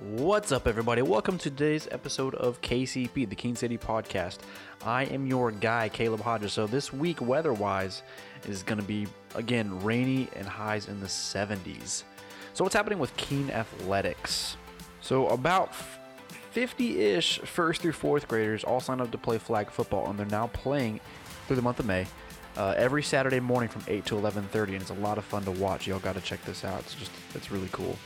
What's up, everybody? Welcome to today's episode of KCP, the Keene City Podcast. I am your guy, Caleb Hodges. So, this week, weather wise, is going to be again rainy and highs in the 70s. So, what's happening with Keene Athletics? So, about 50 ish first through fourth graders all signed up to play flag football, and they're now playing through the month of May. Uh, every Saturday morning from 8 to 11:30, and it's a lot of fun to watch. Y'all got to check this out. It's just it's really cool.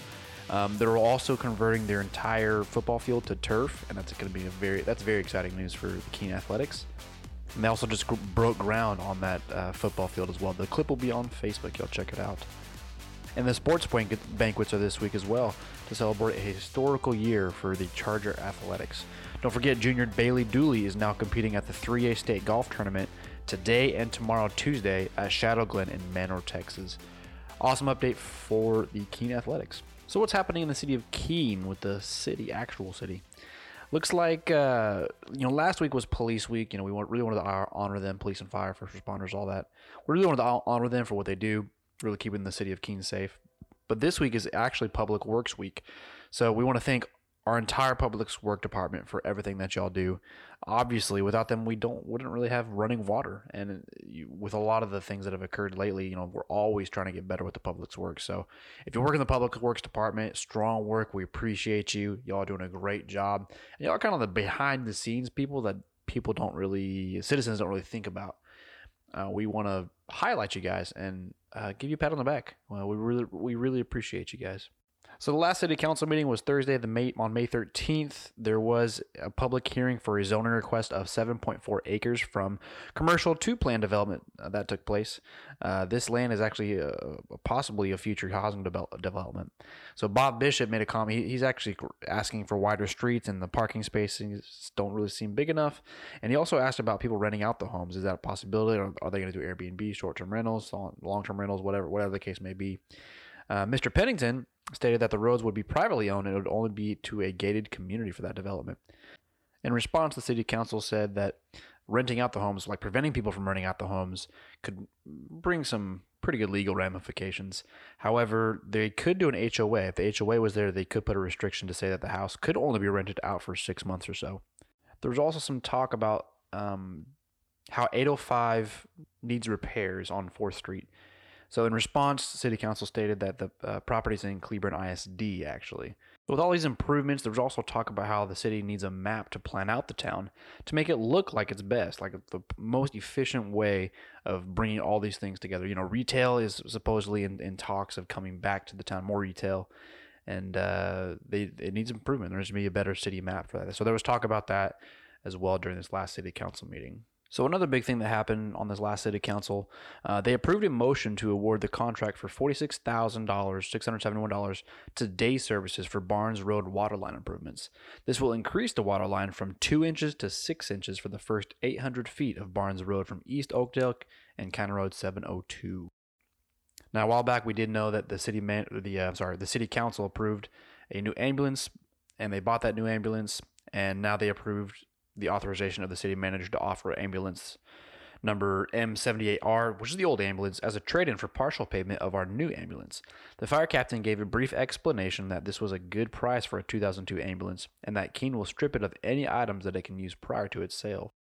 Um, they're also converting their entire football field to turf, and that's going to be a very that's very exciting news for the Keene Athletics. And they also just gr- broke ground on that uh, football field as well. The clip will be on Facebook. Y'all check it out. And the sports banquet, banquets are this week as well to celebrate a historical year for the Charger Athletics. Don't forget, Junior Bailey Dooley is now competing at the 3A State Golf Tournament today and tomorrow, Tuesday, at Shadow Glen in Manor, Texas. Awesome update for the Keene Athletics. So, what's happening in the city of Keene with the city, actual city? Looks like uh, you know last week was police week. You know we really wanted to honor them, police and fire, first responders, all that. We really wanted to honor them for what they do, really keeping the city of Keene safe. But this week is actually Public Works Week, so we want to thank our entire public work department for everything that y'all do. Obviously, without them, we don't wouldn't really have running water. And you, with a lot of the things that have occurred lately, you know, we're always trying to get better with the public's work. So, if you work in the public works department, strong work. We appreciate you. Y'all are doing a great job. And y'all are kind of the behind the scenes people that people don't really, citizens don't really think about. Uh, we want to highlight you guys and uh, give you a pat on the back. Well, we really, we really appreciate you guys. So the last city council meeting was Thursday, the May on May 13th. There was a public hearing for a zoning request of 7.4 acres from commercial to plan development uh, that took place. Uh, this land is actually uh, possibly a future housing development. So Bob Bishop made a comment. He, he's actually asking for wider streets and the parking spaces don't really seem big enough. And he also asked about people renting out the homes. Is that a possibility? Or are they going to do Airbnb, short-term rentals, long-term rentals, whatever, whatever the case may be? Uh, Mr. Pennington stated that the roads would be privately owned and it would only be to a gated community for that development. In response, the city council said that renting out the homes, like preventing people from renting out the homes, could bring some pretty good legal ramifications. However, they could do an HOA. If the HOA was there, they could put a restriction to say that the house could only be rented out for six months or so. There was also some talk about um, how 805 needs repairs on 4th Street. So, in response, City Council stated that the uh, properties in Cleburne ISD actually. With all these improvements, there was also talk about how the city needs a map to plan out the town to make it look like it's best, like the most efficient way of bringing all these things together. You know, retail is supposedly in, in talks of coming back to the town, more retail, and uh, they it needs improvement. There's going to be a better city map for that. So there was talk about that as well during this last city council meeting. So another big thing that happened on this last city council, uh, they approved a motion to award the contract for forty-six thousand dollars, six hundred seventy-one dollars, to Day Services for Barnes Road waterline improvements. This will increase the water line from two inches to six inches for the first eight hundred feet of Barnes Road from East Oakdale and County Road seven hundred two. Now, a while back, we did know that the city man, the uh, sorry, the city council approved a new ambulance, and they bought that new ambulance, and now they approved the authorization of the city manager to offer ambulance number M78R, which is the old ambulance, as a trade in for partial payment of our new ambulance. The fire captain gave a brief explanation that this was a good price for a 2002 ambulance and that Keene will strip it of any items that it can use prior to its sale.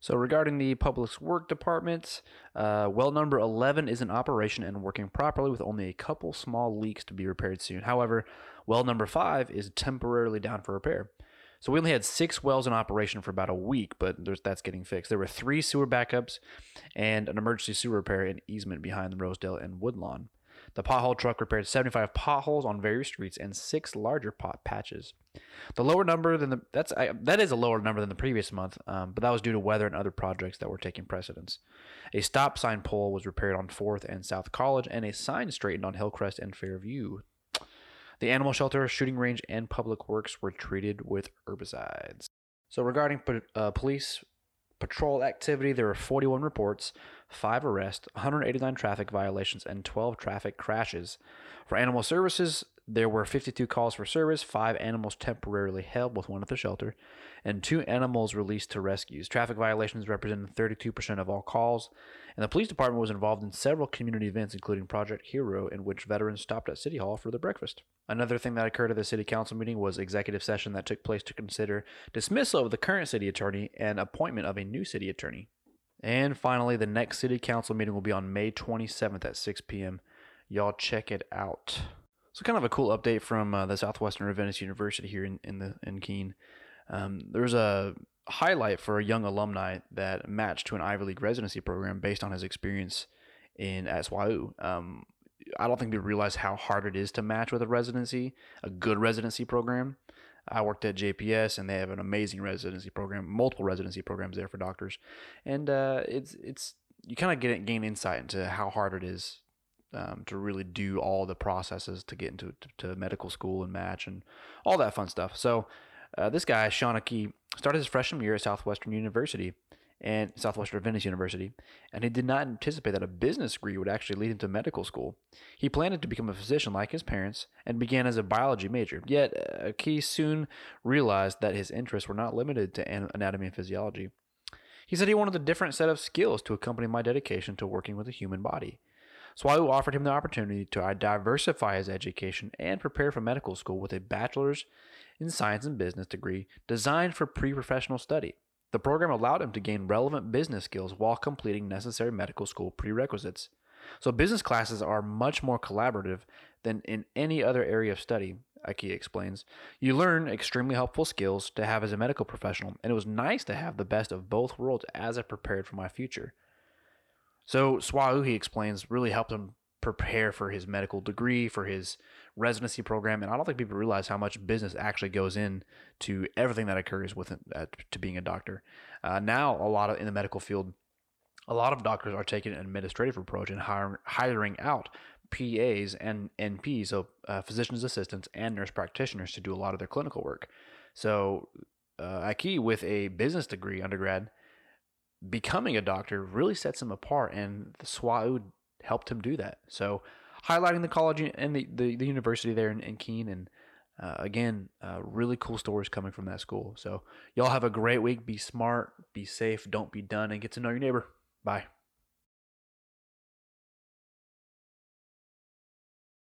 So, regarding the Public Work Department, uh, well number 11 is in operation and working properly with only a couple small leaks to be repaired soon. However, well number 5 is temporarily down for repair. So we only had six wells in operation for about a week, but that's getting fixed. There were three sewer backups and an emergency sewer repair and easement behind the Rosedale and Woodlawn. The pothole truck repaired 75 potholes on various streets and six larger pot patches. The lower number than the that's I, that is a lower number than the previous month, um, but that was due to weather and other projects that were taking precedence. A stop sign pole was repaired on Fourth and South College, and a sign straightened on Hillcrest and Fairview. The animal shelter, shooting range, and public works were treated with herbicides. So, regarding uh, police patrol activity, there were 41 reports. 5 arrests, 189 traffic violations, and 12 traffic crashes. For animal services, there were 52 calls for service, 5 animals temporarily held with one at the shelter, and 2 animals released to rescues. Traffic violations represented 32% of all calls, and the police department was involved in several community events, including Project Hero, in which veterans stopped at City Hall for their breakfast. Another thing that occurred at the city council meeting was executive session that took place to consider dismissal of the current city attorney and appointment of a new city attorney. And finally, the next city council meeting will be on May 27th at 6 p.m. Y'all check it out. So, kind of a cool update from uh, the Southwestern Adventist University here in, in the in Keene. Um, there's a highlight for a young alumni that matched to an Ivy League residency program based on his experience in at. Um, I don't think people realize how hard it is to match with a residency, a good residency program. I worked at JPS, and they have an amazing residency program, multiple residency programs there for doctors, and uh, it's it's you kind of get gain insight into how hard it is um, to really do all the processes to get into to, to, medical school and match and all that fun stuff. So uh, this guy Sean Aki started his freshman year at Southwestern University and Southwestern Adventist University, and he did not anticipate that a business degree would actually lead him to medical school. He planned to become a physician like his parents and began as a biology major. Yet, uh, he soon realized that his interests were not limited to anatomy and physiology. He said he wanted a different set of skills to accompany my dedication to working with the human body. SWAU offered him the opportunity to uh, diversify his education and prepare for medical school with a bachelor's in science and business degree designed for pre professional study. The program allowed him to gain relevant business skills while completing necessary medical school prerequisites. So, business classes are much more collaborative than in any other area of study, Aki explains. You learn extremely helpful skills to have as a medical professional, and it was nice to have the best of both worlds as I prepared for my future. So, SWAU, he explains, really helped him prepare for his medical degree, for his residency program, and I don't think people realize how much business actually goes in to everything that occurs with uh, to being a doctor. Uh, now, a lot of in the medical field, a lot of doctors are taking an administrative approach and hiring hiring out PAs and NPs, so uh, physicians assistants and nurse practitioners to do a lot of their clinical work. So, uh, Aki with a business degree undergrad becoming a doctor really sets him apart, and the SWAU helped him do that. So, highlighting the college and the, the, the university there in, in Keene, and uh, again, uh, really cool stories coming from that school. So, y'all have a great week. Be smart, be safe, don't be done, and get to know your neighbor. Bye.